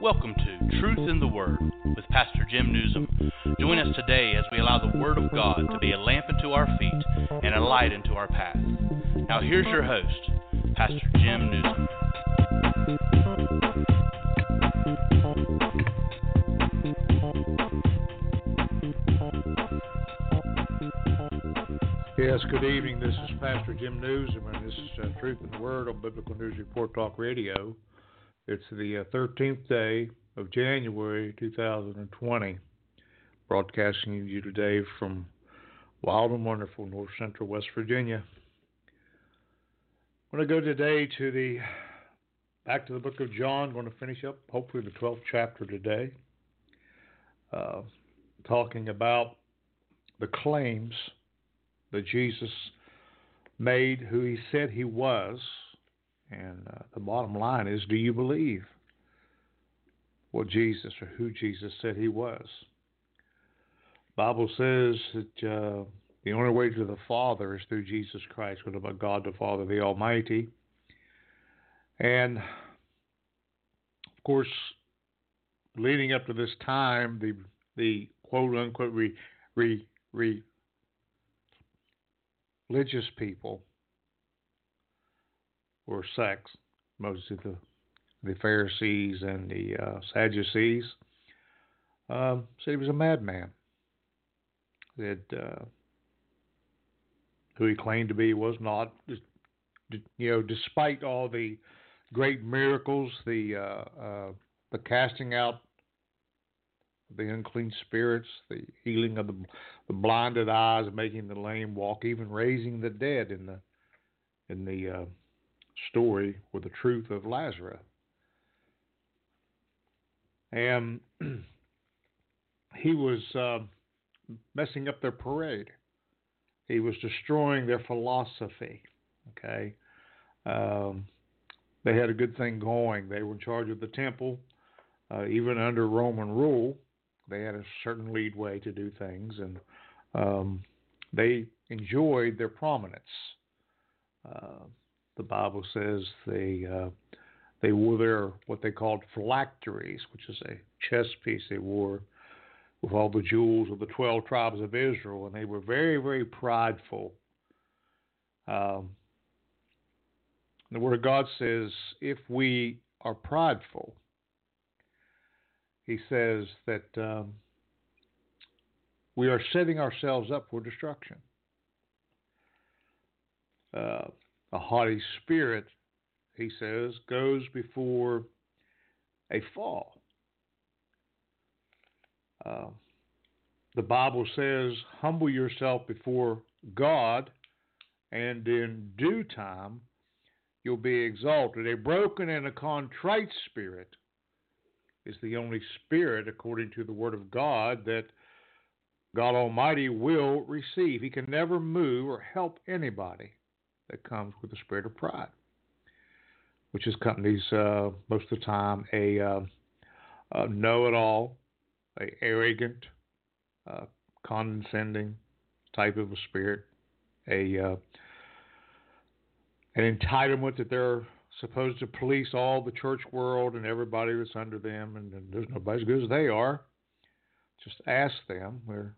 Welcome to Truth in the Word with Pastor Jim Nuzum. Join us today as we allow the Word of God to be a lamp unto our feet and a light unto our path. Now, here's your host, Pastor Jim Nuzum. Yes, good evening. This is Pastor Jim Nuzum, and this is uh, Truth the Word on Biblical News Report Talk Radio. It's the uh, 13th day of January 2020, broadcasting to you today from wild and wonderful north central West Virginia. I'm going to go today to the back to the book of John. I'm going to finish up hopefully the 12th chapter today, uh, talking about the claims that Jesus made, who he said he was and uh, the bottom line is do you believe what Jesus or who Jesus said he was? Bible says that uh, the only way to the Father is through Jesus Christ, with about God the Father, the Almighty. And of course, leading up to this time, the the quote unquote re, re, re, religious people or sects, mostly the the Pharisees and the uh, Sadducees, um, said he was a madman. That uh, who he claimed to be was not. You know, despite all the great miracles, the uh, uh the casting out the unclean spirits, the healing of the, the blinded eyes, making the lame walk, even raising the dead in the in the uh, story with the truth of Lazarus. And he was uh, messing up their parade. He was destroying their philosophy. Okay, um, they had a good thing going. They were in charge of the temple, uh, even under Roman rule. They had a certain leadway to do things, and um, they enjoyed their prominence. Uh, the Bible says they uh, they wore their what they called phylacteries, which is a chest piece they wore with all the jewels of the twelve tribes of Israel, and they were very very prideful. Um, the Word of God says if we are prideful, He says that um, we are setting ourselves up for destruction. Uh, a haughty spirit, he says, goes before a fall. Uh, the Bible says, humble yourself before God, and in due time you'll be exalted. A broken and a contrite spirit is the only spirit, according to the Word of God, that God Almighty will receive. He can never move or help anybody that comes with the spirit of pride, which is companies uh, most of the time a, uh, a know-it-all, a arrogant, uh, condescending type of a spirit, a uh, an entitlement that they're supposed to police all the church world and everybody that's under them, and, and there's nobody as good as they are. Just ask them, where,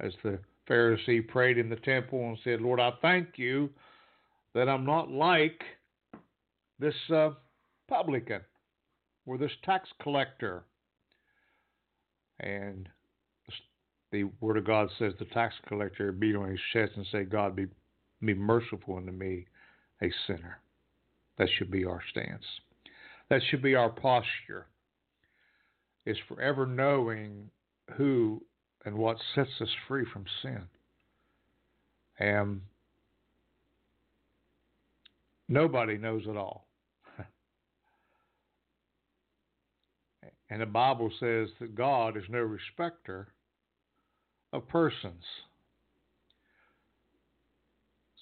as the Pharisee prayed in the temple and said, Lord, I thank you that I'm not like this uh, publican or this tax collector. And the Word of God says the tax collector beat on his chest and say, God, be, be merciful unto me, a sinner. That should be our stance. That should be our posture, is forever knowing who and what sets us free from sin. And nobody knows it all. and the Bible says that God is no respecter of persons.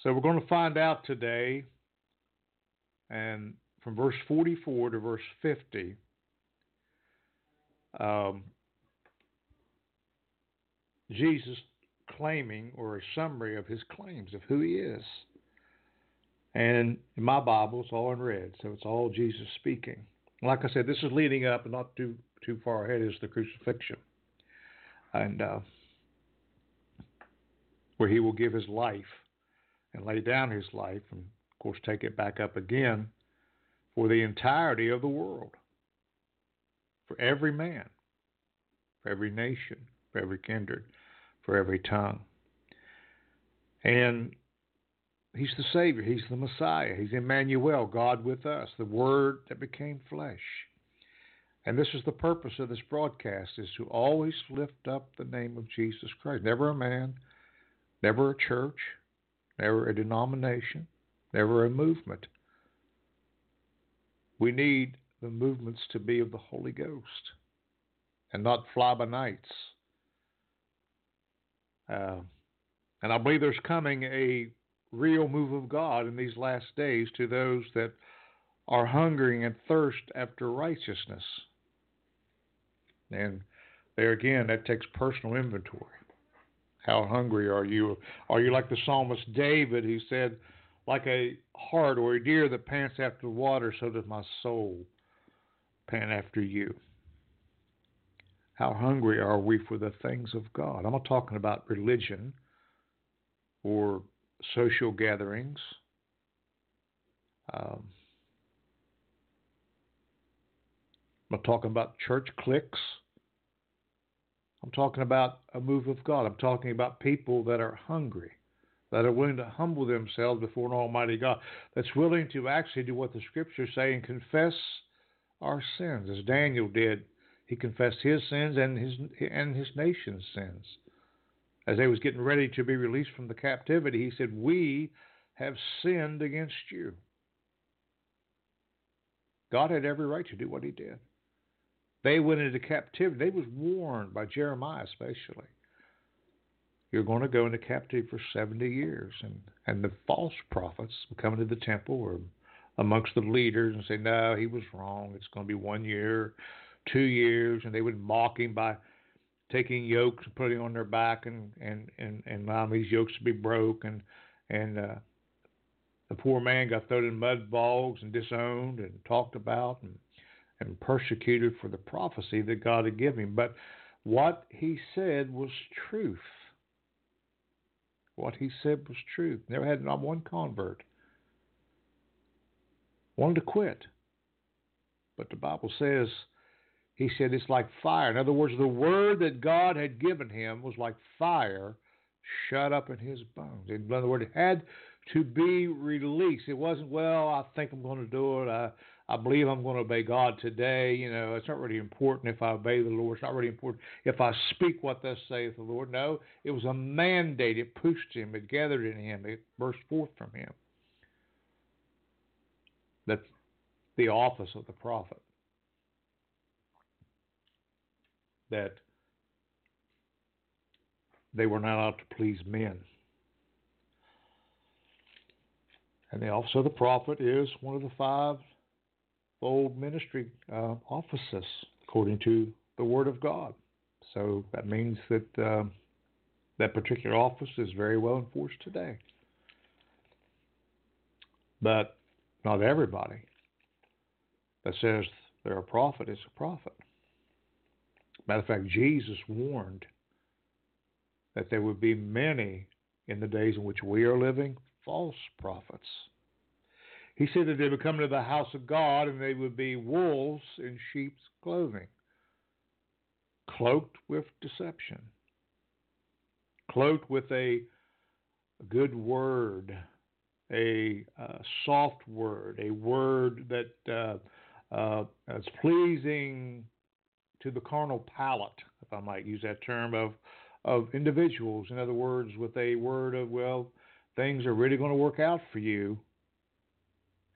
So we're going to find out today, and from verse 44 to verse 50, um, Jesus claiming or a summary of his claims of who he is. And in my Bible, it's all in red, so it's all Jesus speaking. Like I said, this is leading up, and not too too far ahead, is the crucifixion, and uh, where he will give his life and lay down his life, and of course take it back up again for the entirety of the world, for every man, for every nation, for every kindred, for every tongue. And He's the Savior. He's the Messiah. He's Emmanuel, God with us, the Word that became flesh. And this is the purpose of this broadcast is to always lift up the name of Jesus Christ. Never a man, never a church, never a denomination, never a movement. We need the movements to be of the Holy Ghost and not fly by nights. Uh, and I believe there's coming a real move of God in these last days to those that are hungering and thirst after righteousness. And there again, that takes personal inventory. How hungry are you? Are you like the psalmist David, who said, Like a hart or a deer that pants after water, so does my soul pant after you. How hungry are we for the things of God? I'm not talking about religion or social gatherings. Um, I'm talking about church cliques. I'm talking about a move of God. I'm talking about people that are hungry, that are willing to humble themselves before an Almighty God, that's willing to actually do what the Scriptures say and confess our sins, as Daniel did. He confessed his sins and his and his nation's sins as they was getting ready to be released from the captivity, he said, "We have sinned against you." God had every right to do what he did. They went into captivity. They was warned by Jeremiah especially. You're going to go into captivity for 70 years. And, and the false prophets come into the temple or amongst the leaders and say, no, he was wrong. It's going to be one year, two years. And they would mock him by taking yokes and putting on their back and and and, and allowing these yokes to be broke and and uh, the poor man got thrown in mud bogs and disowned and talked about and and persecuted for the prophecy that God had given him. But what he said was truth. What he said was truth. Never had not one convert. Wanted to quit. But the Bible says he said it's like fire. In other words, the word that God had given him was like fire shut up in his bones. In other words, it had to be released. It wasn't, well, I think I'm going to do it. I, I believe I'm going to obey God today. You know, it's not really important if I obey the Lord. It's not really important if I speak what thus saith the Lord. No, it was a mandate. It pushed him. It gathered in him. It burst forth from him. That's the office of the prophet. that they were not out to please men. And the office of the prophet is one of the five fold ministry uh, offices, according to the Word of God. So that means that uh, that particular office is very well enforced today. But not everybody that says they're a prophet is a prophet. Matter of fact, Jesus warned that there would be many in the days in which we are living false prophets. He said that they would come to the house of God and they would be wolves in sheep's clothing, cloaked with deception, cloaked with a good word, a uh, soft word, a word that uh, uh, is pleasing to the carnal palate, if I might use that term, of of individuals. In other words, with a word of, well, things are really going to work out for you,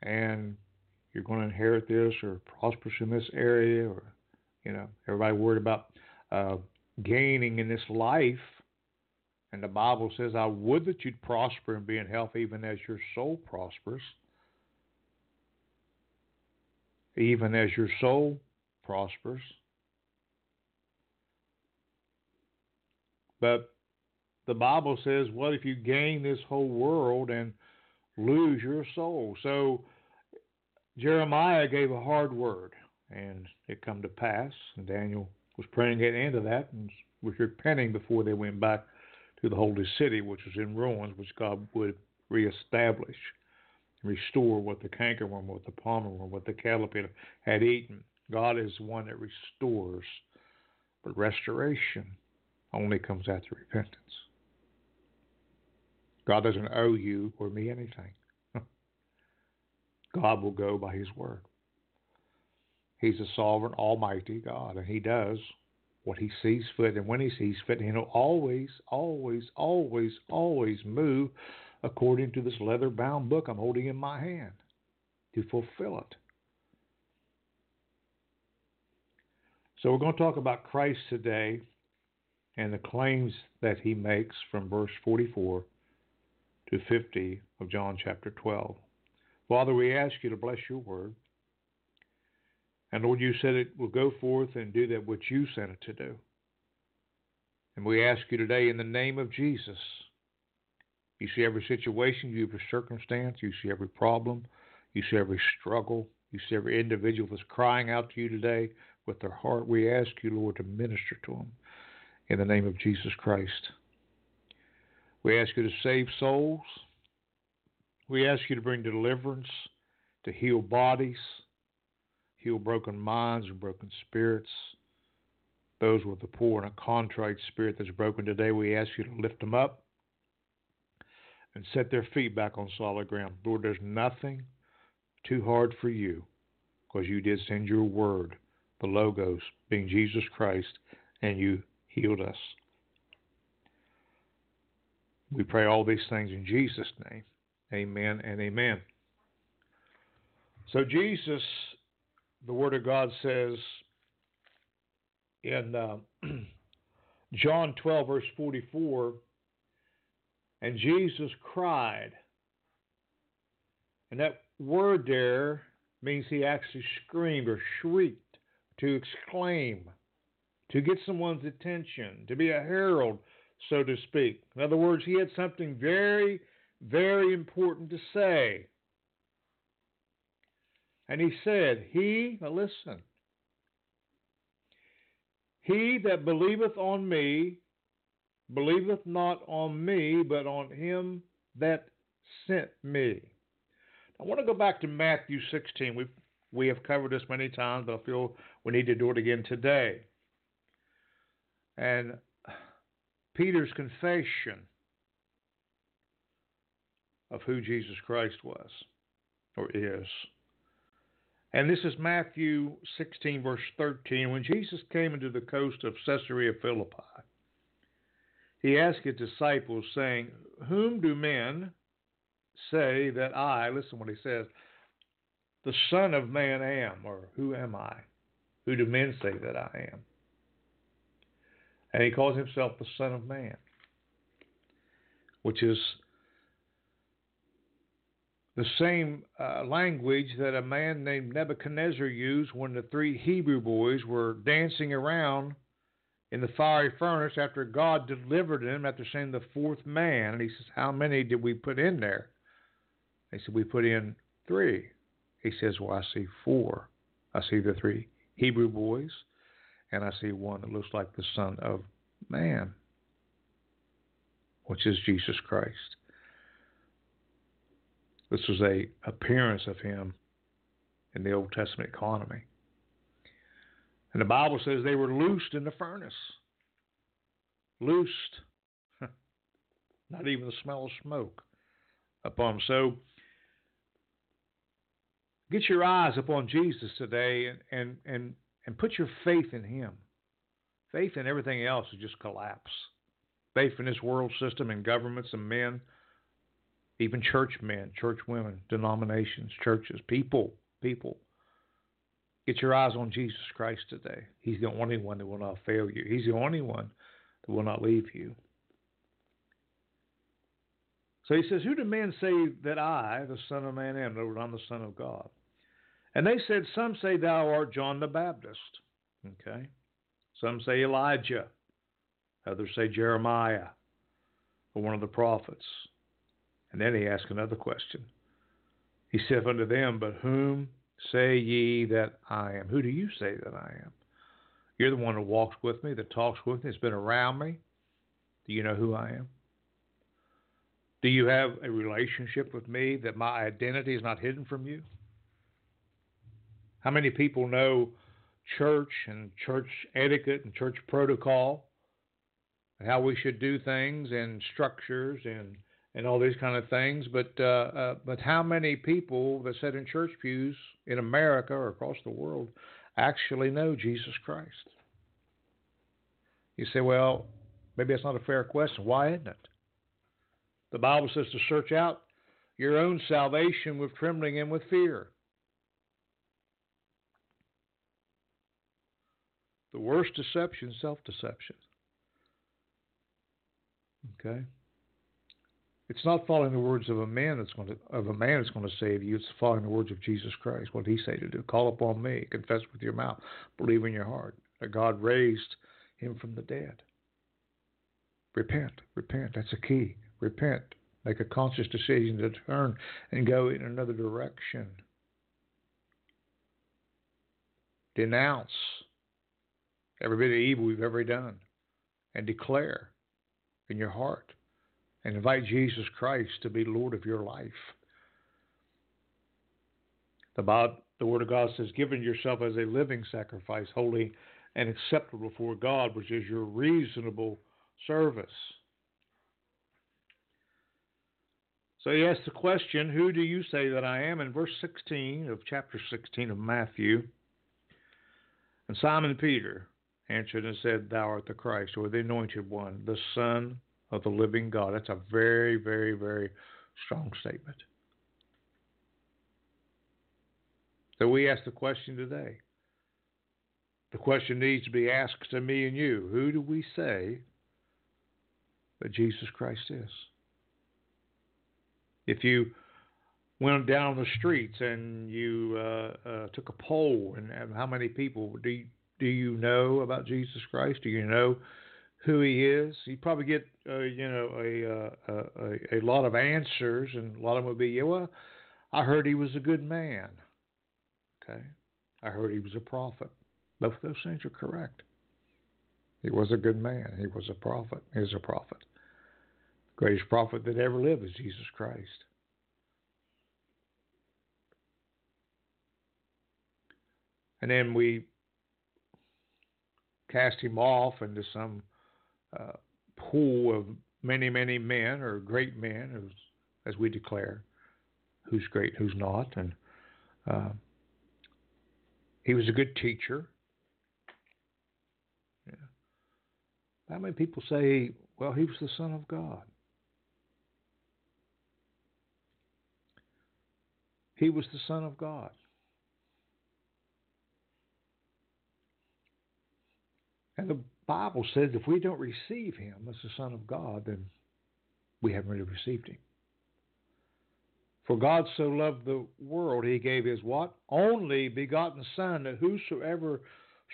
and you're going to inherit this or prosper in this area, or you know, everybody worried about uh, gaining in this life. And the Bible says, I would that you'd prosper and be in health even as your soul prospers. Even as your soul prospers. But the Bible says, what if you gain this whole world and lose your soul. So Jeremiah gave a hard word, and it come to pass. And Daniel was praying at the end of that and was repenting before they went back to the holy city, which was in ruins, which God would reestablish, restore what the cankerworm, what the palmerworm, what the caterpillar had eaten. God is one that restores, but restoration only comes after repentance. God doesn't owe you or me anything. God will go by His word. He's a sovereign, almighty God, and He does what He sees fit. And when He sees fit, He'll always, always, always, always move according to this leather bound book I'm holding in my hand to fulfill it. So we're going to talk about Christ today and the claims that he makes from verse 44 to 50 of John chapter 12. Father, we ask you to bless your word. And Lord, you said it will go forth and do that which you sent it to do. And we ask you today in the name of Jesus. You see every situation, you see every circumstance, you see every problem, you see every struggle, you see every individual that's crying out to you today with their heart. We ask you, Lord, to minister to them in the name of Jesus Christ. We ask you to save souls. We ask you to bring deliverance, to heal bodies, heal broken minds and broken spirits. Those with a poor and a contrite spirit that's broken today, we ask you to lift them up and set their feet back on solid ground. Lord, there's nothing too hard for you because you did send your word, the Logos, being Jesus Christ, and you healed us. We pray all these things in Jesus' name. Amen and amen. So, Jesus, the Word of God says in uh, John 12, verse 44, and Jesus cried. And that word there means he actually screamed or shrieked to exclaim, to get someone's attention, to be a herald, so to speak. In other words, he had something very, very important to say. And he said, He, listen, he that believeth on me believeth not on me, but on him that sent me. I want to go back to Matthew 16. We've, we have covered this many times, but I feel we need to do it again today. And Peter's confession of who Jesus Christ was or is. And this is Matthew 16, verse 13. When Jesus came into the coast of Caesarea Philippi, he asked his disciples, saying, Whom do men say that I, listen what he says, the Son of Man am, or who am I? Who do men say that I am? And he calls himself the Son of Man, which is the same uh, language that a man named Nebuchadnezzar used when the three Hebrew boys were dancing around in the fiery furnace after God delivered them after saying the fourth man. And he says, How many did we put in there? They said, We put in three. He says, Well, I see four. I see the three Hebrew boys, and I see one that looks like the Son of Man, which is Jesus Christ. This was a appearance of him in the Old Testament economy. And the Bible says they were loosed in the furnace. Loosed. Not even the smell of smoke upon them. So get your eyes upon Jesus today and, and, and, and put your faith in him. Faith in everything else will just collapse. Faith in this world system and governments and men, even church men, church women, denominations, churches, people, people. Get your eyes on Jesus Christ today. He's the only one that will not fail you. He's the only one that will not leave you. So he says, Who do men say that I, the Son of Man, am? Lord, I'm the Son of God. And they said, Some say thou art John the Baptist. Okay. Some say Elijah. Others say Jeremiah or one of the prophets. And then he asked another question. He said unto them, But whom say ye that I am? Who do you say that I am? You're the one who walks with me, that talks with me, that's been around me. Do you know who I am? Do you have a relationship with me that my identity is not hidden from you? How many people know church and church etiquette and church protocol and how we should do things and structures and and all these kind of things. But uh, uh, but how many people that sit in church pews in America or across the world actually know Jesus Christ? You say, well, maybe that's not a fair question. Why isn't it? The Bible says to search out your own salvation with trembling and with fear. The worst deception, self deception. Okay? It's not following the words of a man that's going to of a man that's going to save you. It's following the words of Jesus Christ. What did He say to do? Call upon me, confess with your mouth, believe in your heart that God raised Him from the dead. Repent, repent. That's a key. Repent. Make a conscious decision to turn and go in another direction. Denounce every bit of evil we've ever done and declare in your heart and invite Jesus Christ to be Lord of your life. The, Bible, the Word of God says, giving yourself as a living sacrifice, holy and acceptable before God, which is your reasonable service. So he asks the question, Who do you say that I am? In verse 16 of chapter 16 of Matthew. And Simon Peter answered and said, Thou art the Christ, or the anointed one, the Son of the living God. That's a very, very, very strong statement. So we ask the question today. The question needs to be asked to me and you Who do we say that Jesus Christ is? If you went down the streets and you uh, uh, took a poll and, and how many people do you, do you know about Jesus Christ? Do you know who he is. You probably get uh, you know a, uh, a a lot of answers, and a lot of them would be, yeah, well, I heard he was a good man. Okay, I heard he was a prophet. Both of those things are correct. He was a good man. He was a prophet. He is a prophet. The greatest prophet that ever lived is Jesus Christ. And then we cast him off into some uh, pool of many, many men or great men, as, as we declare, who's great, who's not. And uh, he was a good teacher. Yeah. How many people say, well, he was the Son of God? He was the Son of God. And the Bible says if we don't receive him as the Son of God, then we haven't really received him. For God so loved the world, he gave his what? Only begotten Son, that whosoever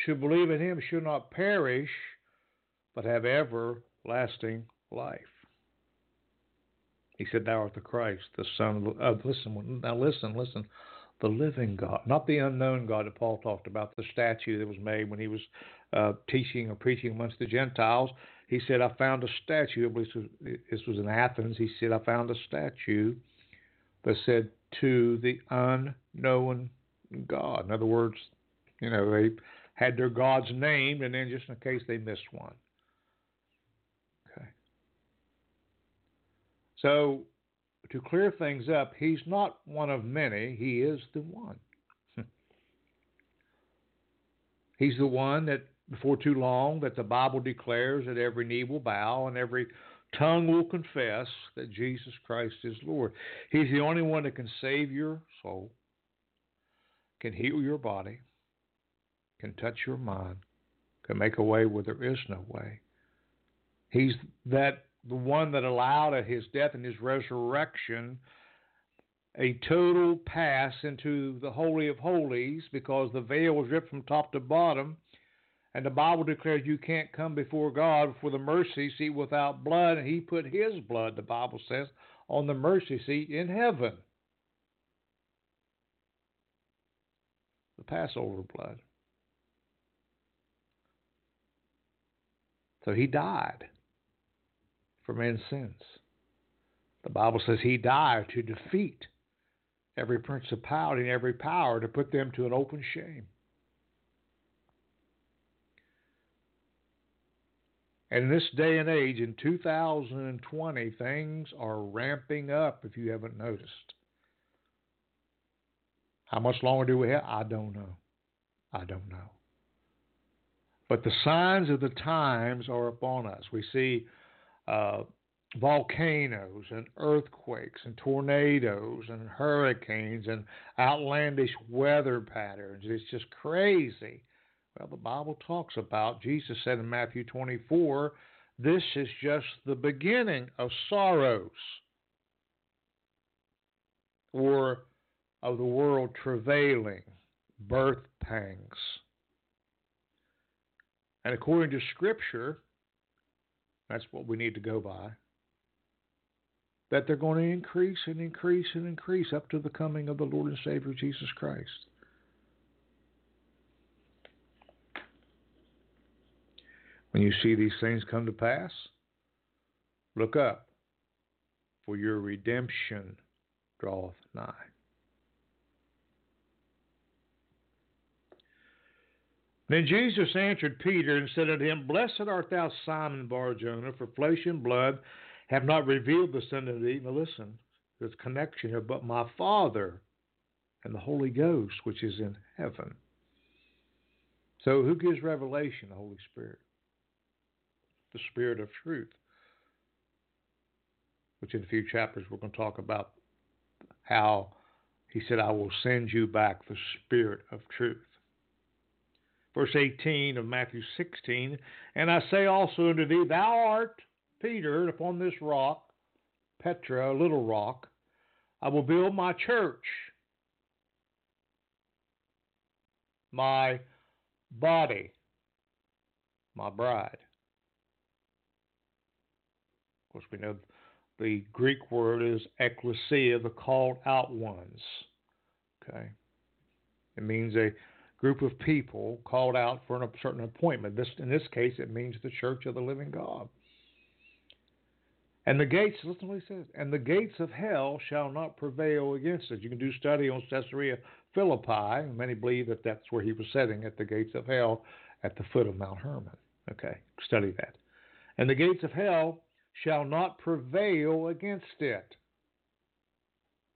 should believe in him should not perish, but have everlasting life. He said, Thou art the Christ, the Son of, the, uh, listen, now listen, listen, the living God, not the unknown God that Paul talked about, the statue that was made when he was uh, teaching or preaching amongst the Gentiles. He said, I found a statue. This was in Athens. He said, I found a statue that said, To the unknown God. In other words, you know, they had their gods named, and then just in case they missed one. Okay. So, to clear things up, he's not one of many, he is the one. he's the one that before too long that the Bible declares that every knee will bow and every tongue will confess that Jesus Christ is Lord. He's the only one that can save your soul, can heal your body, can touch your mind, can make a way where there is no way. He's that the one that allowed at his death and his resurrection a total pass into the Holy of Holies because the veil was ripped from top to bottom. And the Bible declares you can't come before God for the mercy seat without blood. And He put His blood, the Bible says, on the mercy seat in heaven. The Passover blood. So he died for man's sins. The Bible says he died to defeat every principality and every power to put them to an open shame. And in this day and age, in 2020, things are ramping up if you haven't noticed. How much longer do we have? I don't know. I don't know. But the signs of the times are upon us. We see uh, volcanoes and earthquakes and tornadoes and hurricanes and outlandish weather patterns. It's just crazy. Well, the Bible talks about, Jesus said in Matthew 24, this is just the beginning of sorrows or of the world travailing, birth pangs. And according to Scripture, that's what we need to go by that they're going to increase and increase and increase up to the coming of the Lord and Savior Jesus Christ. When you see these things come to pass, look up, for your redemption draweth nigh. Then Jesus answered Peter and said unto him, Blessed art thou, Simon Barjona, for flesh and blood have not revealed the Son of thee. Now listen, there's connection here, but my Father and the Holy Ghost, which is in heaven. So who gives revelation? The Holy Spirit. The Spirit of truth. Which in a few chapters we're going to talk about how he said, I will send you back the Spirit of truth. Verse 18 of Matthew 16, and I say also unto thee, Thou art Peter, upon this rock, Petra, a little rock, I will build my church, my body, my bride. Of course, we know the Greek word is ecclesia, the called out ones. Okay. It means a group of people called out for a certain appointment. This, in this case, it means the church of the living God. And the gates, listen to what he says, and the gates of hell shall not prevail against it. You can do study on Caesarea Philippi. Many believe that that's where he was sitting at the gates of hell at the foot of Mount Hermon. Okay, study that. And the gates of hell shall not prevail against it.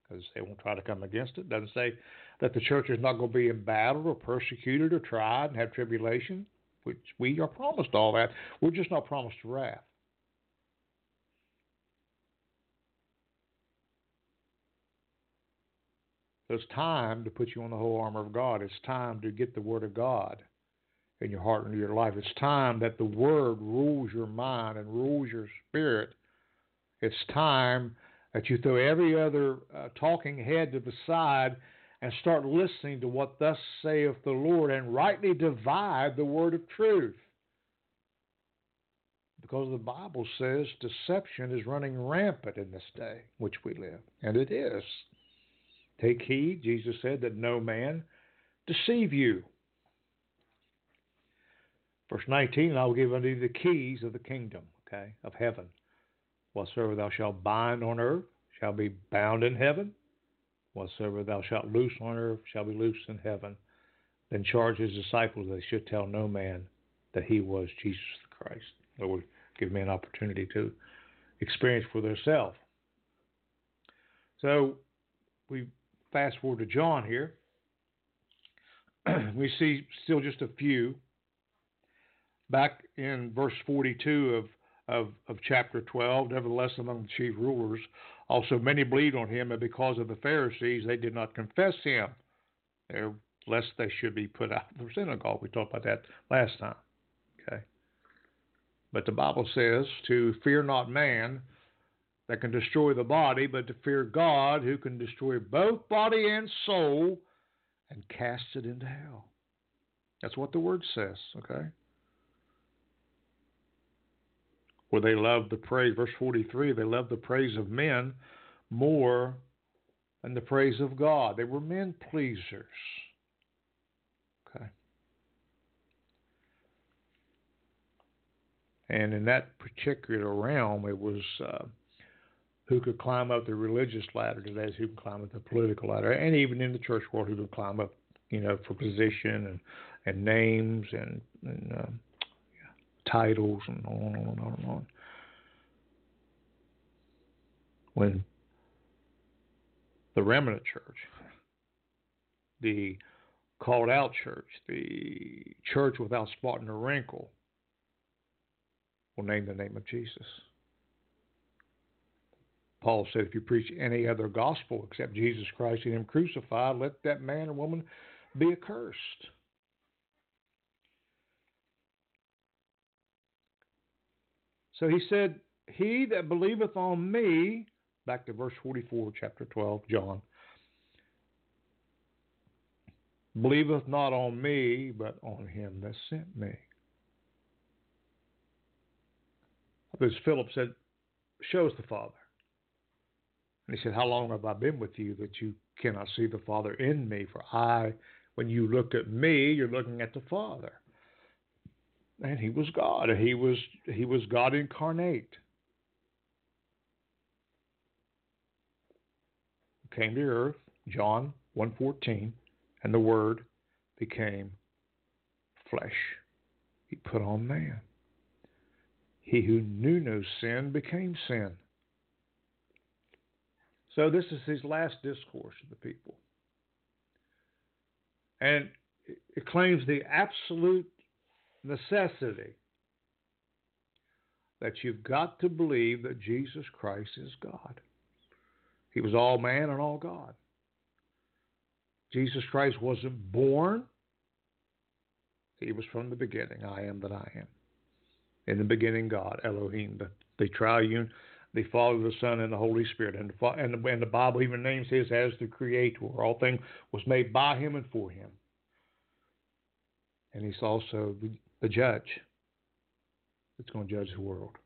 Because they won't try to come against it. Doesn't say that the church is not going to be embattled or persecuted or tried and have tribulation, which we are promised all that. We're just not promised wrath. it's time to put you on the whole armor of God. It's time to get the Word of God in your heart and your life. It's time that the Word rules your mind and rules your spirit. It's time that you throw every other uh, talking head to the side and start listening to what thus saith the Lord and rightly divide the word of truth. Because the Bible says deception is running rampant in this day which we live, and it is. Take heed, Jesus said, that no man deceive you. Verse 19, I will give unto thee the keys of the kingdom, okay, of heaven. Whatsoever thou shalt bind on earth shall be bound in heaven. Whatsoever thou shalt loose on earth shall be loosed in heaven. Then charge his disciples they should tell no man that he was Jesus Christ. Lord, give me an opportunity to experience for themselves. So we fast forward to John here, we see still just a few. Back in verse 42 of, of, of chapter 12, nevertheless, among the chief rulers, also many believed on him, and because of the Pharisees, they did not confess him, lest they should be put out of the synagogue. We talked about that last time. Okay. But the Bible says to fear not man, that can destroy the body, but to fear God who can destroy both body and soul and cast it into hell. That's what the word says, okay? Where they love the praise, verse 43, they love the praise of men more than the praise of God. They were men pleasers. Okay. And in that particular realm, it was uh, who could climb up the religious ladder today is who can climb up the political ladder, and even in the church world, who can climb up, you know, for position and and names and, and uh, titles and on and on and on and on. When the remnant church, the called out church, the church without spot nor wrinkle, will name the name of Jesus. Paul said, if you preach any other gospel except Jesus Christ and Him crucified, let that man or woman be accursed. So he said, He that believeth on me, back to verse 44, chapter 12, John, believeth not on me, but on him that sent me. Because Philip said, Show us the Father. And he said, How long have I been with you that you cannot see the Father in me? For I, when you look at me, you're looking at the Father. And he was God. He was he was God incarnate. Came to earth, John 1:14, and the word became flesh. He put on man. He who knew no sin became sin. So this is his last discourse to the people. And it claims the absolute necessity that you've got to believe that Jesus Christ is God. He was all man and all God. Jesus Christ wasn't born. He was from the beginning. I am that I am. In the beginning, God, Elohim, the, the triune, the Father, the Son, and the Holy Spirit. And the, and, the, and the Bible even names His as the Creator. All things was made by Him and for Him. And He's also the, the judge that's going to judge the world.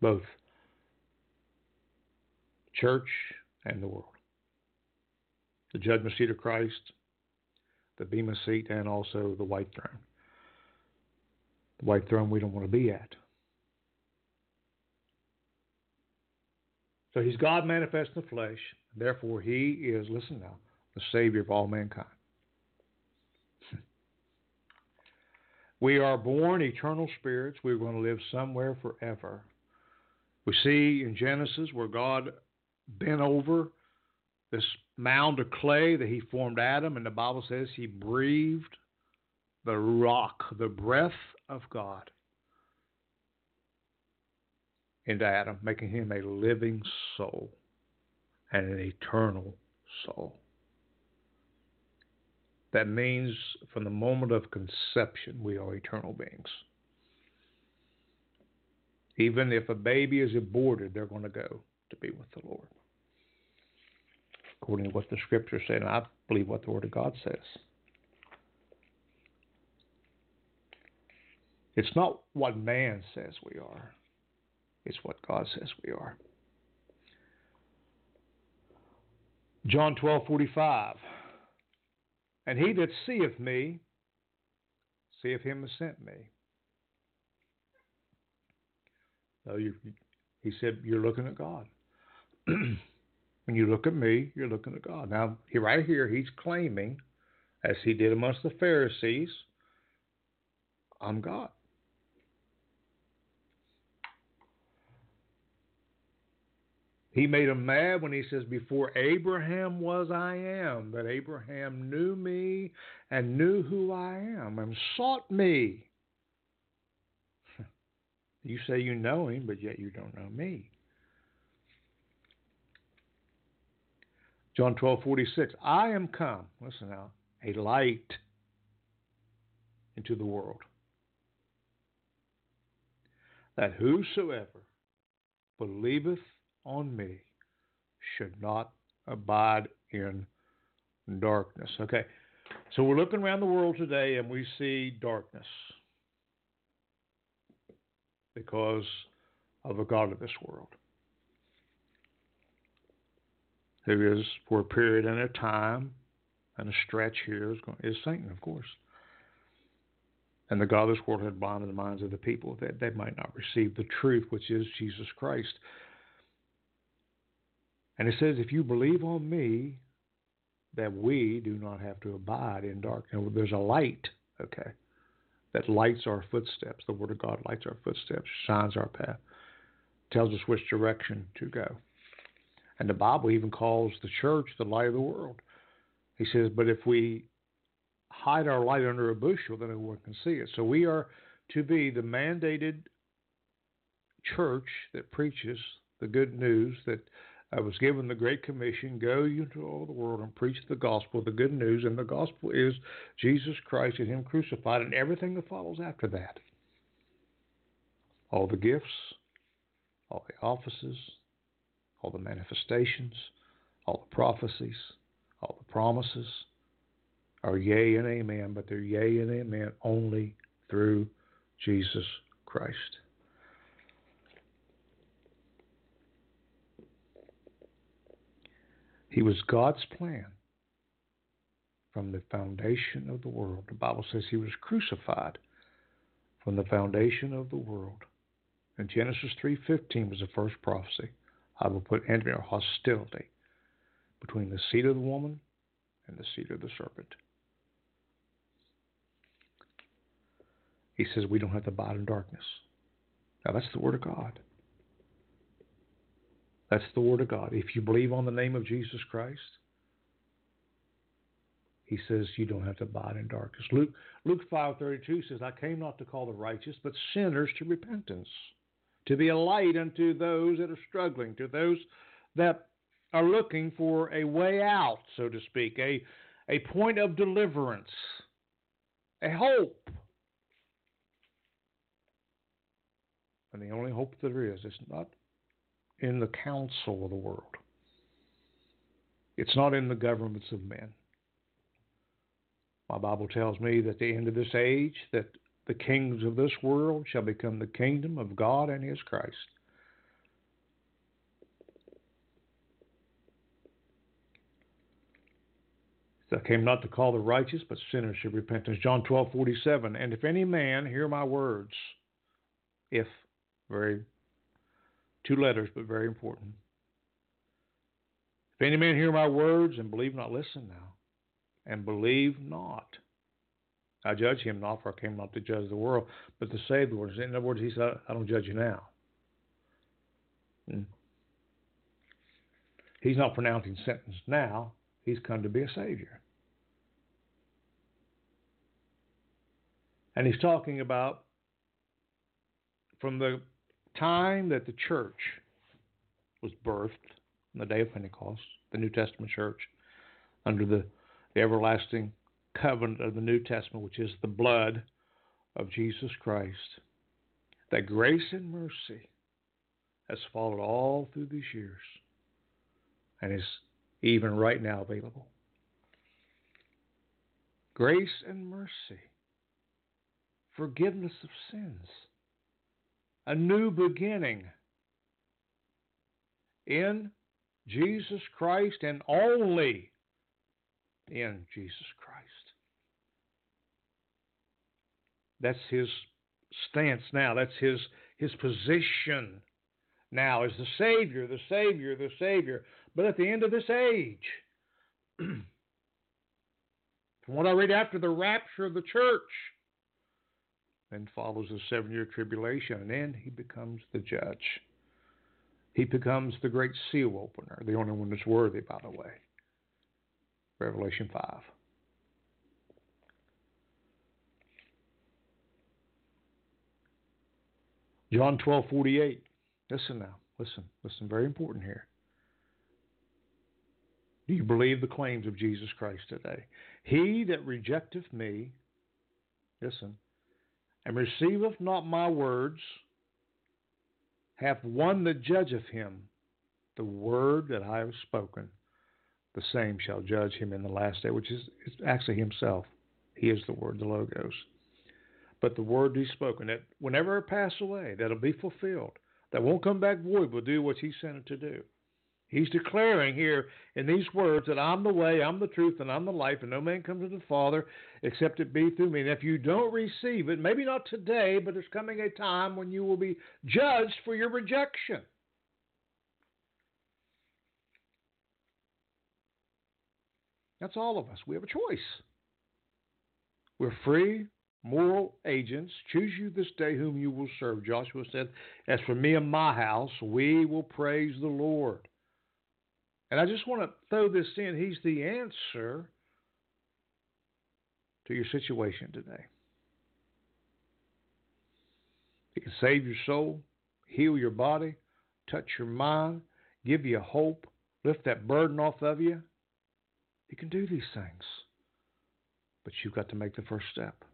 Both church and the world. The judgment seat of Christ, the Bema seat, and also the white throne. The white throne we don't want to be at. So he's God manifest in the flesh. Therefore, he is, listen now, the Savior of all mankind. We are born eternal spirits. We're going to live somewhere forever. We see in Genesis where God bent over this mound of clay that he formed Adam, and the Bible says he breathed the ruach, the breath of God into Adam, making him a living soul and an eternal soul. That means from the moment of conception, we are eternal beings. Even if a baby is aborted, they're going to go to be with the Lord. According to what the scripture said, and I believe what the Word of God says. It's not what man says we are, it's what God says we are. John 12:45 And he that seeth me seeth him that sent me. So you, he said, You're looking at God. when you look at me, you're looking at God. Now, he, right here, he's claiming, as he did amongst the Pharisees, I'm God. He made him mad when he says, Before Abraham was, I am. That Abraham knew me and knew who I am and sought me. You say you know him, but yet you don't know me. John 12, 46. I am come, listen now, a light into the world, that whosoever believeth on me should not abide in darkness. Okay, so we're looking around the world today and we see darkness because of the God of this world. who is for a period and a time and a stretch here is, is Satan, of course. And the God of this world had blinded the minds of the people that they might not receive the truth, which is Jesus Christ. And it says, if you believe on me, that we do not have to abide in darkness. There's a light, okay, that lights our footsteps. The Word of God lights our footsteps, shines our path, tells us which direction to go. And the Bible even calls the church the light of the world. He says, but if we hide our light under a bushel, then no one can see it. So we are to be the mandated church that preaches the good news that I was given the Great Commission go into all the world and preach the gospel, the good news, and the gospel is Jesus Christ and Him crucified and everything that follows after that. All the gifts, all the offices, all the manifestations, all the prophecies, all the promises are yea and amen, but they're yea and amen only through Jesus Christ. He was God's plan from the foundation of the world. The Bible says he was crucified from the foundation of the world. And Genesis 3:15 was the first prophecy. I will put enmity or hostility between the seed of the woman and the seed of the serpent. He says we don't have to abide in darkness. Now that's the word of God. That's the Word of God. If you believe on the name of Jesus Christ, he says you don't have to abide in darkness. Luke Luke five thirty two says, I came not to call the righteous, but sinners to repentance, to be a light unto those that are struggling, to those that are looking for a way out, so to speak, a a point of deliverance, a hope. And the only hope there is is not in the council of the world. It's not in the governments of men. My Bible tells me that the end of this age that the kings of this world shall become the kingdom of God and his Christ. I came not to call the righteous, but sinners to repentance. John twelve forty seven. And if any man hear my words, if very Two letters, but very important. If any man hear my words and believe not, listen now, and believe not. I judge him not, for I came not to judge the world, but to save the world. In other words, he said, I don't judge you now. Hmm. He's not pronouncing sentence now. He's come to be a Savior. And he's talking about from the time that the church was birthed, on the day of Pentecost, the New Testament church, under the, the everlasting covenant of the New Testament, which is the blood of Jesus Christ, that grace and mercy has followed all through these years and is even right now available. Grace and mercy, forgiveness of sins a new beginning in Jesus Christ and only in Jesus Christ. That's his stance now. That's his his position now as the Savior, the Savior, the Savior. But at the end of this age, from what I read after the rapture of the church, then follows a seven year tribulation, and then he becomes the judge. He becomes the great seal opener, the only one that's worthy, by the way. Revelation 5. John 12 48. Listen now. Listen. Listen. Very important here. Do you believe the claims of Jesus Christ today? He that rejecteth me, listen, and receiveth not my words, hath one that judgeth him. The word that I have spoken, the same shall judge him in the last day, which is, actually himself. He is the word, the Logos. But the word he's spoken, that whenever it pass away, that'll be fulfilled. That won't come back void, will do what he sent it to do. He's declaring here in these words that I'm the way, I'm the truth, and I'm the life, and no man comes to the Father except it be through me. And if you don't receive it, maybe not today, but there's coming a time when you will be judged for your rejection. That's all of us. We have a choice. We're free moral agents. Choose you this day whom you will serve. Joshua said, As for me and my house, we will praise the Lord. And I just want to throw this in. He's the answer to your situation today. He can save your soul, heal your body, touch your mind, give you hope, lift that burden off of you. He can do these things. But you've got to make the first step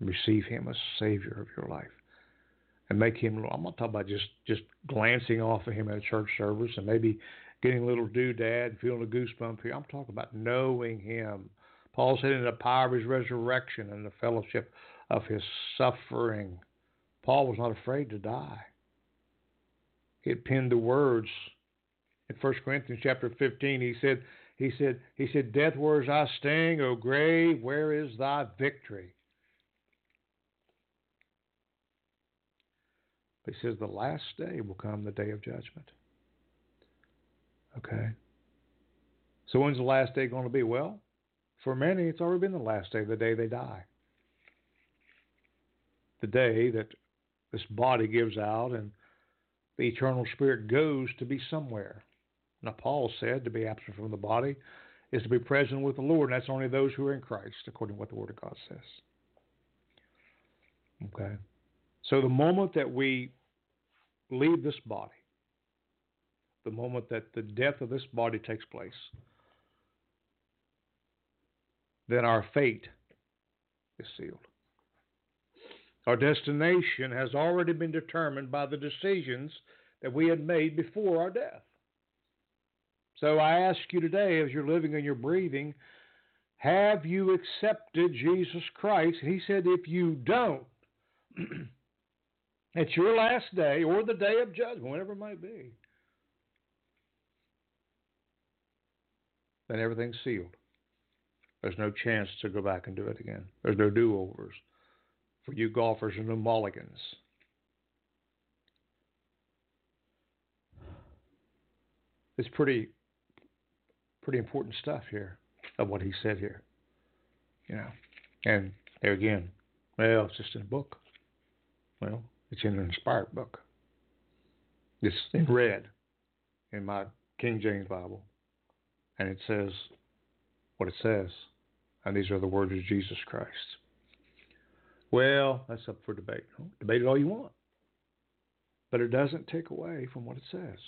and receive Him as Savior of your life. And make Him, I'm not talking about just, just glancing off of Him at a church service and maybe getting a little doodad, feeling a goosebump here. I'm talking about knowing Him. Paul said in the power of His resurrection and the fellowship of His suffering. Paul was not afraid to die. He had penned the words in 1 Corinthians chapter 15. He said, he said, he said, Death, where is thy sting? O grave, where is thy victory? But he says the last day will come the day of judgment. Okay? So when's the last day going to be? Well, for many, it's already been the last day, the day they die. The day that this body gives out and the eternal spirit goes to be somewhere. Now, Paul said to be absent from the body is to be present with the Lord, and that's only those who are in Christ, according to what the Word of God says. Okay? So the moment that we leave this body, the moment that the death of this body takes place, then our fate is sealed. Our destination has already been determined by the decisions that we had made before our death. So I ask you today, as you're living and you're breathing, have you accepted Jesus Christ? He said, if you don't, it's your last day or the day of judgment, whatever it might be. Then everything's sealed. There's no chance to go back and do it again. There's no do overs. For you golfers, there's no mulligans. It's pretty pretty important stuff here of what he said here. You know. And there again, well, it's just in a book. Well, it's in an inspired book. It's in red in my King James Bible. And it says what it says. And these are the words of Jesus Christ. Well, that's up for debate. Debate it all you want. But it doesn't take away from what it says.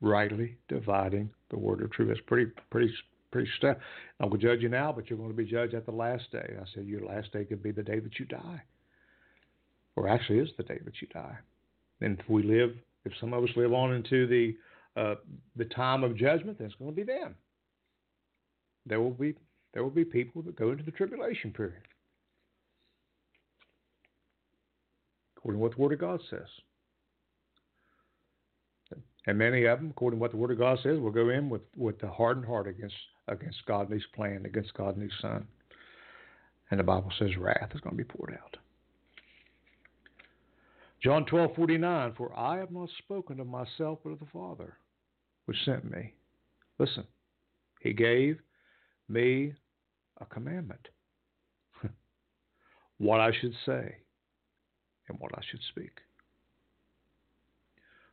Rightly dividing the word of truth. That's pretty, pretty, pretty stuff. I'm going to judge you now, but you're going to be judged at the last day. I said your last day could be the day that you die or actually is the day that you die. And if we live, if some of us live on into the uh, the time of judgment, that's going to be then. There will be there will be people that go into the tribulation period, according to what the Word of God says. And many of them, according to what the Word of God says, will go in with, with the hardened heart against against God and His plan, against God and His Son. And the Bible says wrath is going to be poured out. John 12:49 For I have not spoken of myself but of the Father which sent me. Listen. He gave me a commandment. what I should say and what I should speak.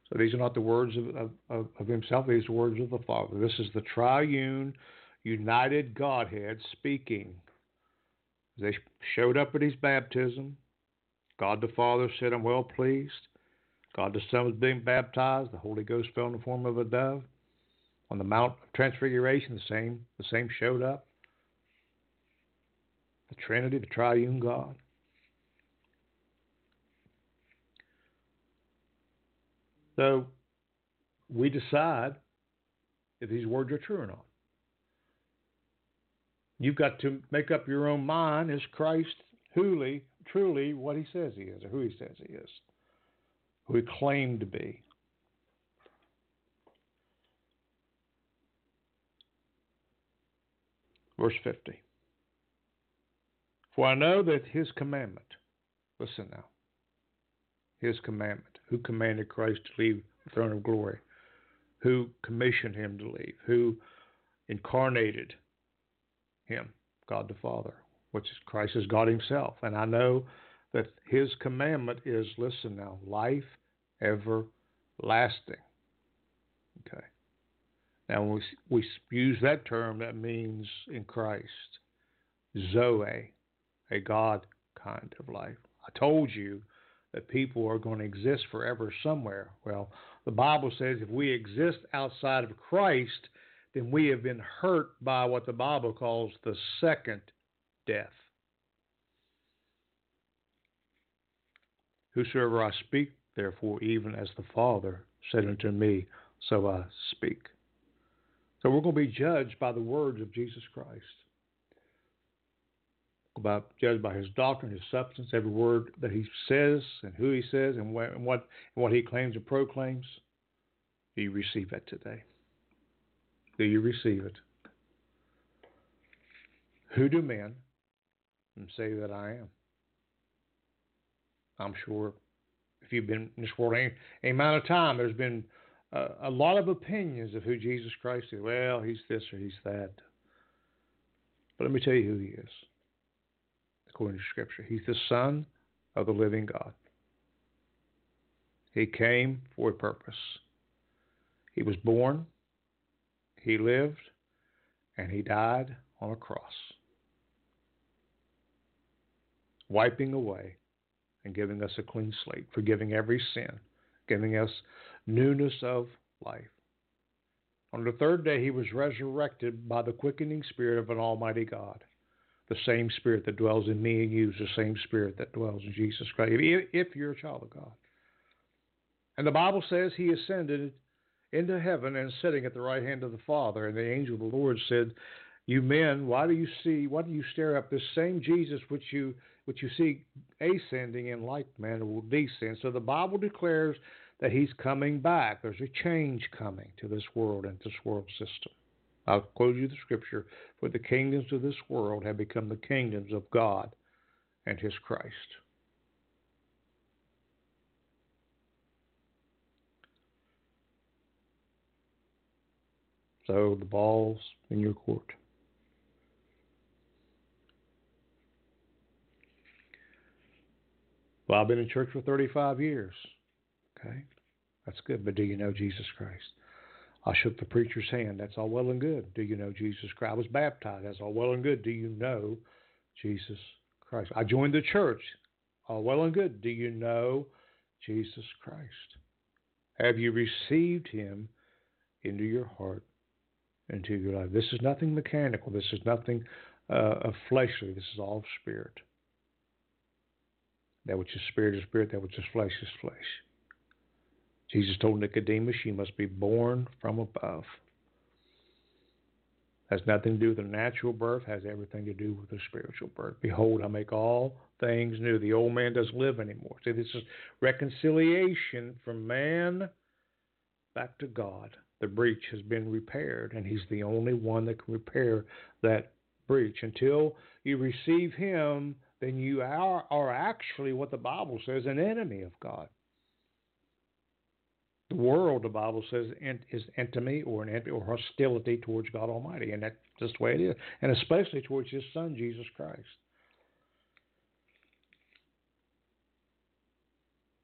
So these are not the words of, of, of himself, these are words of the Father. This is the triune, united Godhead speaking. They showed up at his baptism. God the Father said, I'm well pleased. God the Son was being baptized. The Holy Ghost fell in the form of a dove. On the Mount of Transfiguration, the same, the same showed up. The Trinity, the triune God. So we decide if these words are true or not. You've got to make up your own mind. Is Christ wholly truly what he says he is, or who he says he is, who he claimed to be. Verse 50. For I know that his commandment, listen now, his commandment, who commanded Christ to leave the throne of glory, who commissioned him to leave, who incarnated him, God the Father, which is Christ is God himself. And I know that His commandment is listen now, life everlasting. Okay. Now, when we, we use that term, that means in Christ, Zoe, a God kind of life. I told you that people are going to exist forever somewhere. Well, the Bible says if we exist outside of Christ, then we have been hurt by what the Bible calls the second death. Whosoever I speak, therefore, even as the Father said unto me, so I speak. So we're going to be judged by the words of Jesus Christ. About judged by his doctrine, his substance, every word that he says, and who he says, and what and what, and what he claims and proclaims. Do you receive that today? Do you receive it? Who do men say that I am? I'm sure if you've been in this world any, any amount of time, there's been uh, a lot of opinions of who Jesus Christ is. Well, he's this or he's that. But let me tell you who he is. According to Scripture, he's the Son of the living God. He came for a purpose. He was born he lived and he died on a cross, wiping away and giving us a clean slate, forgiving every sin, giving us newness of life. On the third day, he was resurrected by the quickening spirit of an almighty God. The same spirit that dwells in me and you is the same spirit that dwells in Jesus Christ, if you're a child of God. And the Bible says he ascended into heaven and sitting at the right hand of the Father. And the angel of the Lord said, You men, why do you see, why do you stare up this same Jesus which you which you see ascending in like manner will descend? So the Bible declares that he's coming back. There's a change coming to this world and this world system. I'll quote you the scripture, for the kingdoms of this world have become the kingdoms of God and his Christ. So the ball's in your court. Well, I've been in church for 35 years. Okay, that's good. But do you know Jesus Christ? I shook the preacher's hand. That's all well and good. Do you know Jesus Christ? I was baptized. That's all well and good. Do you know Jesus Christ? I joined the church. All well and good. Do you know Jesus Christ? Have you received him into your heart into your life. This is nothing mechanical. This is nothing uh, fleshly. This is all spirit. That which is spirit is spirit. That which is flesh is flesh. Jesus told Nicodemus, "You must be born from above." Has nothing to do with the natural birth. Has everything to do with the spiritual birth. Behold, I make all things new. The old man doesn't live anymore. See, this is reconciliation from man back to God the breach has been repaired, and He's the only one that can repair that breach. Until you receive Him, then you are, are actually what the Bible says an enemy of God. The world, the Bible says, is enmity or an enemy or hostility towards God Almighty, and that's just the way it is, and especially towards His Son Jesus Christ.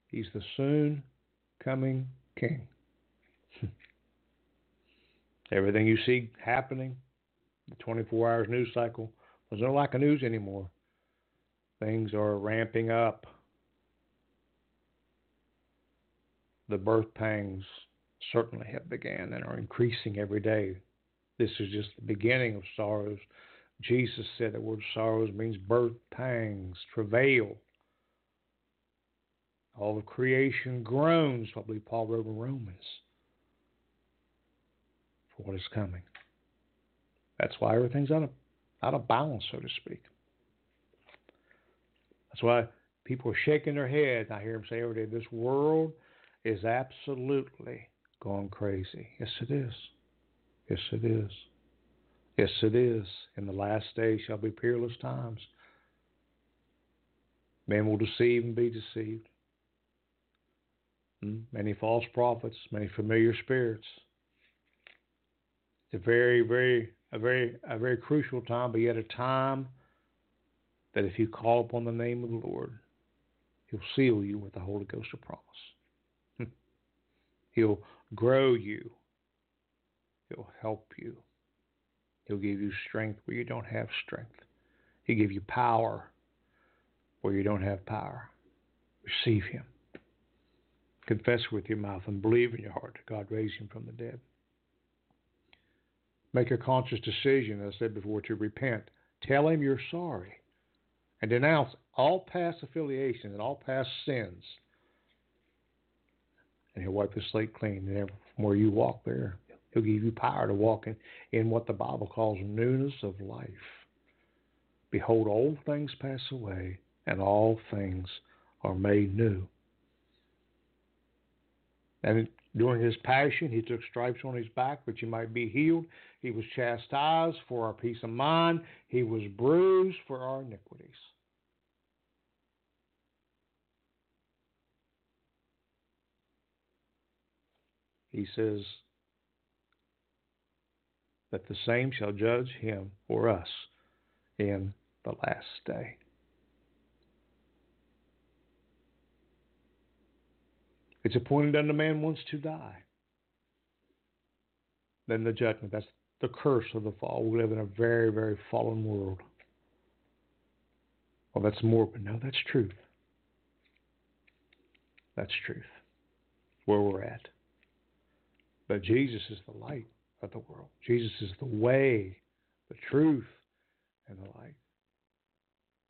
He's the soon coming King. Everything you see happening, the 24 hours news cycle, there's no lack of news anymore. Things are ramping up. The birth pangs certainly have began and are increasing every day. This is just the beginning of sorrows. Jesus said the word sorrows means birth pangs, travail. All of creation groans, I believe Paul wrote in Romans for what is coming. That's why everything's out of, out of balance, so to speak. That's why people are shaking their heads. I hear them say every day, this world is absolutely going crazy. Yes, it is. Yes, it is. Yes, it is. In the last days shall be peerless times. Men will deceive and be deceived. Hmm? Many false prophets, many familiar spirits. It's a very, very, a very, a very crucial time, but yet a time that if you call upon the name of the Lord, He'll seal you with the Holy Ghost of promise. Hmm. He'll grow you. He'll help you. He'll give you strength where you don't have strength. He'll give you power where you don't have power. Receive Him. Confess with your mouth and believe in your heart that God raised Him from the dead. Make a conscious decision, as I said before, to repent. Tell Him you're sorry and denounce all past affiliations and all past sins. And He'll wipe the slate clean. And where you walk there, He'll give you power to walk in, in what the Bible calls newness of life. Behold, old things pass away, and all things are made new. And during his passion, he took stripes on his back that you might be healed. He was chastised for our peace of mind. He was bruised for our iniquities. He says that the same shall judge him or us in the last day. It's appointed unto man once to die. Then the judgment. That's the curse of the fall. We live in a very, very fallen world. Well, that's morbid. No, that's truth. That's truth. Where we're at. But Jesus is the light of the world. Jesus is the way, the truth, and the light.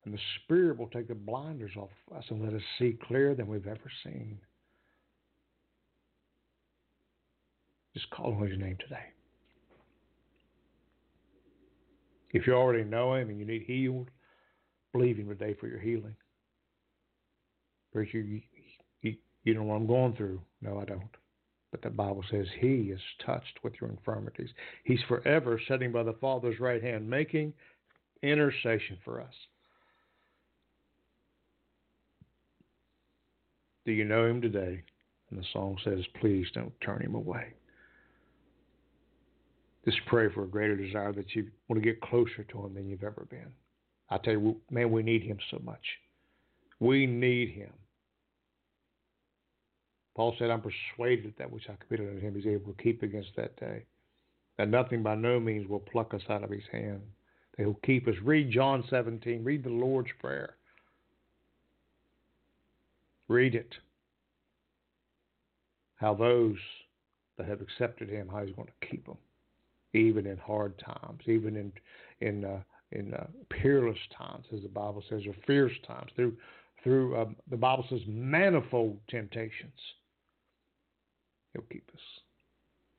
And the Spirit will take the blinders off us and let us see clearer than we've ever seen. Just call on his name today. If you already know him and you need healed, believe him today for your healing. Preacher, you, you, you know what I'm going through. No, I don't. But the Bible says he is touched with your infirmities. He's forever sitting by the Father's right hand, making intercession for us. Do you know him today? And the song says, Please don't turn him away. Just pray for a greater desire that you want to get closer to Him than you've ever been. I tell you, man, we need Him so much. We need Him. Paul said, I'm persuaded that which I committed unto Him is able to keep against that day. That nothing by no means will pluck us out of His hand. That He'll keep us. Read John 17. Read the Lord's Prayer. Read it. How those that have accepted Him, how He's going to keep them even in hard times, even in in uh, in uh, peerless times, as the Bible says, or fierce times, through through um, the Bible says manifold temptations. He'll keep us.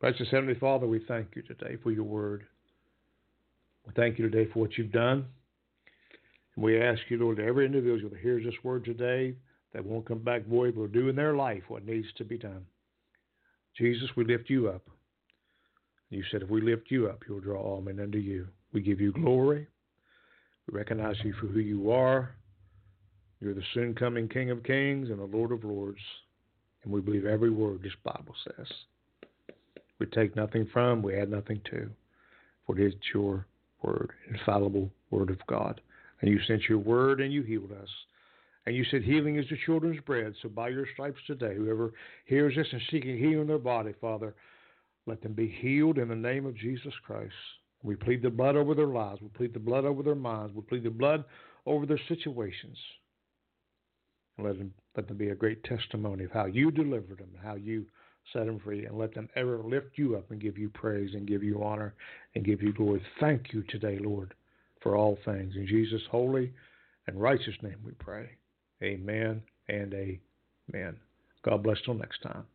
Righteous Heavenly Father, we thank you today for your word. We thank you today for what you've done. And we ask you, Lord, every individual that hears this word today that won't come back void will do in their life what needs to be done. Jesus, we lift you up. You said, if we lift you up, you'll draw all men unto you. We give you glory. We recognize you for who you are. You're the soon coming King of Kings and the Lord of Lords. And we believe every word this Bible says. We take nothing from, we add nothing to. For it is your word, infallible word of God. And you sent your word and you healed us. And you said healing is the children's bread. So by your stripes today, whoever hears this and seeking healing in their body, Father, let them be healed in the name of Jesus Christ. We plead the blood over their lives. We plead the blood over their minds. We plead the blood over their situations. And let them, let them be a great testimony of how you delivered them, how you set them free, and let them ever lift you up and give you praise and give you honor and give you glory. Thank you today, Lord, for all things. In Jesus' holy and righteous name we pray. Amen and amen. God bless till next time.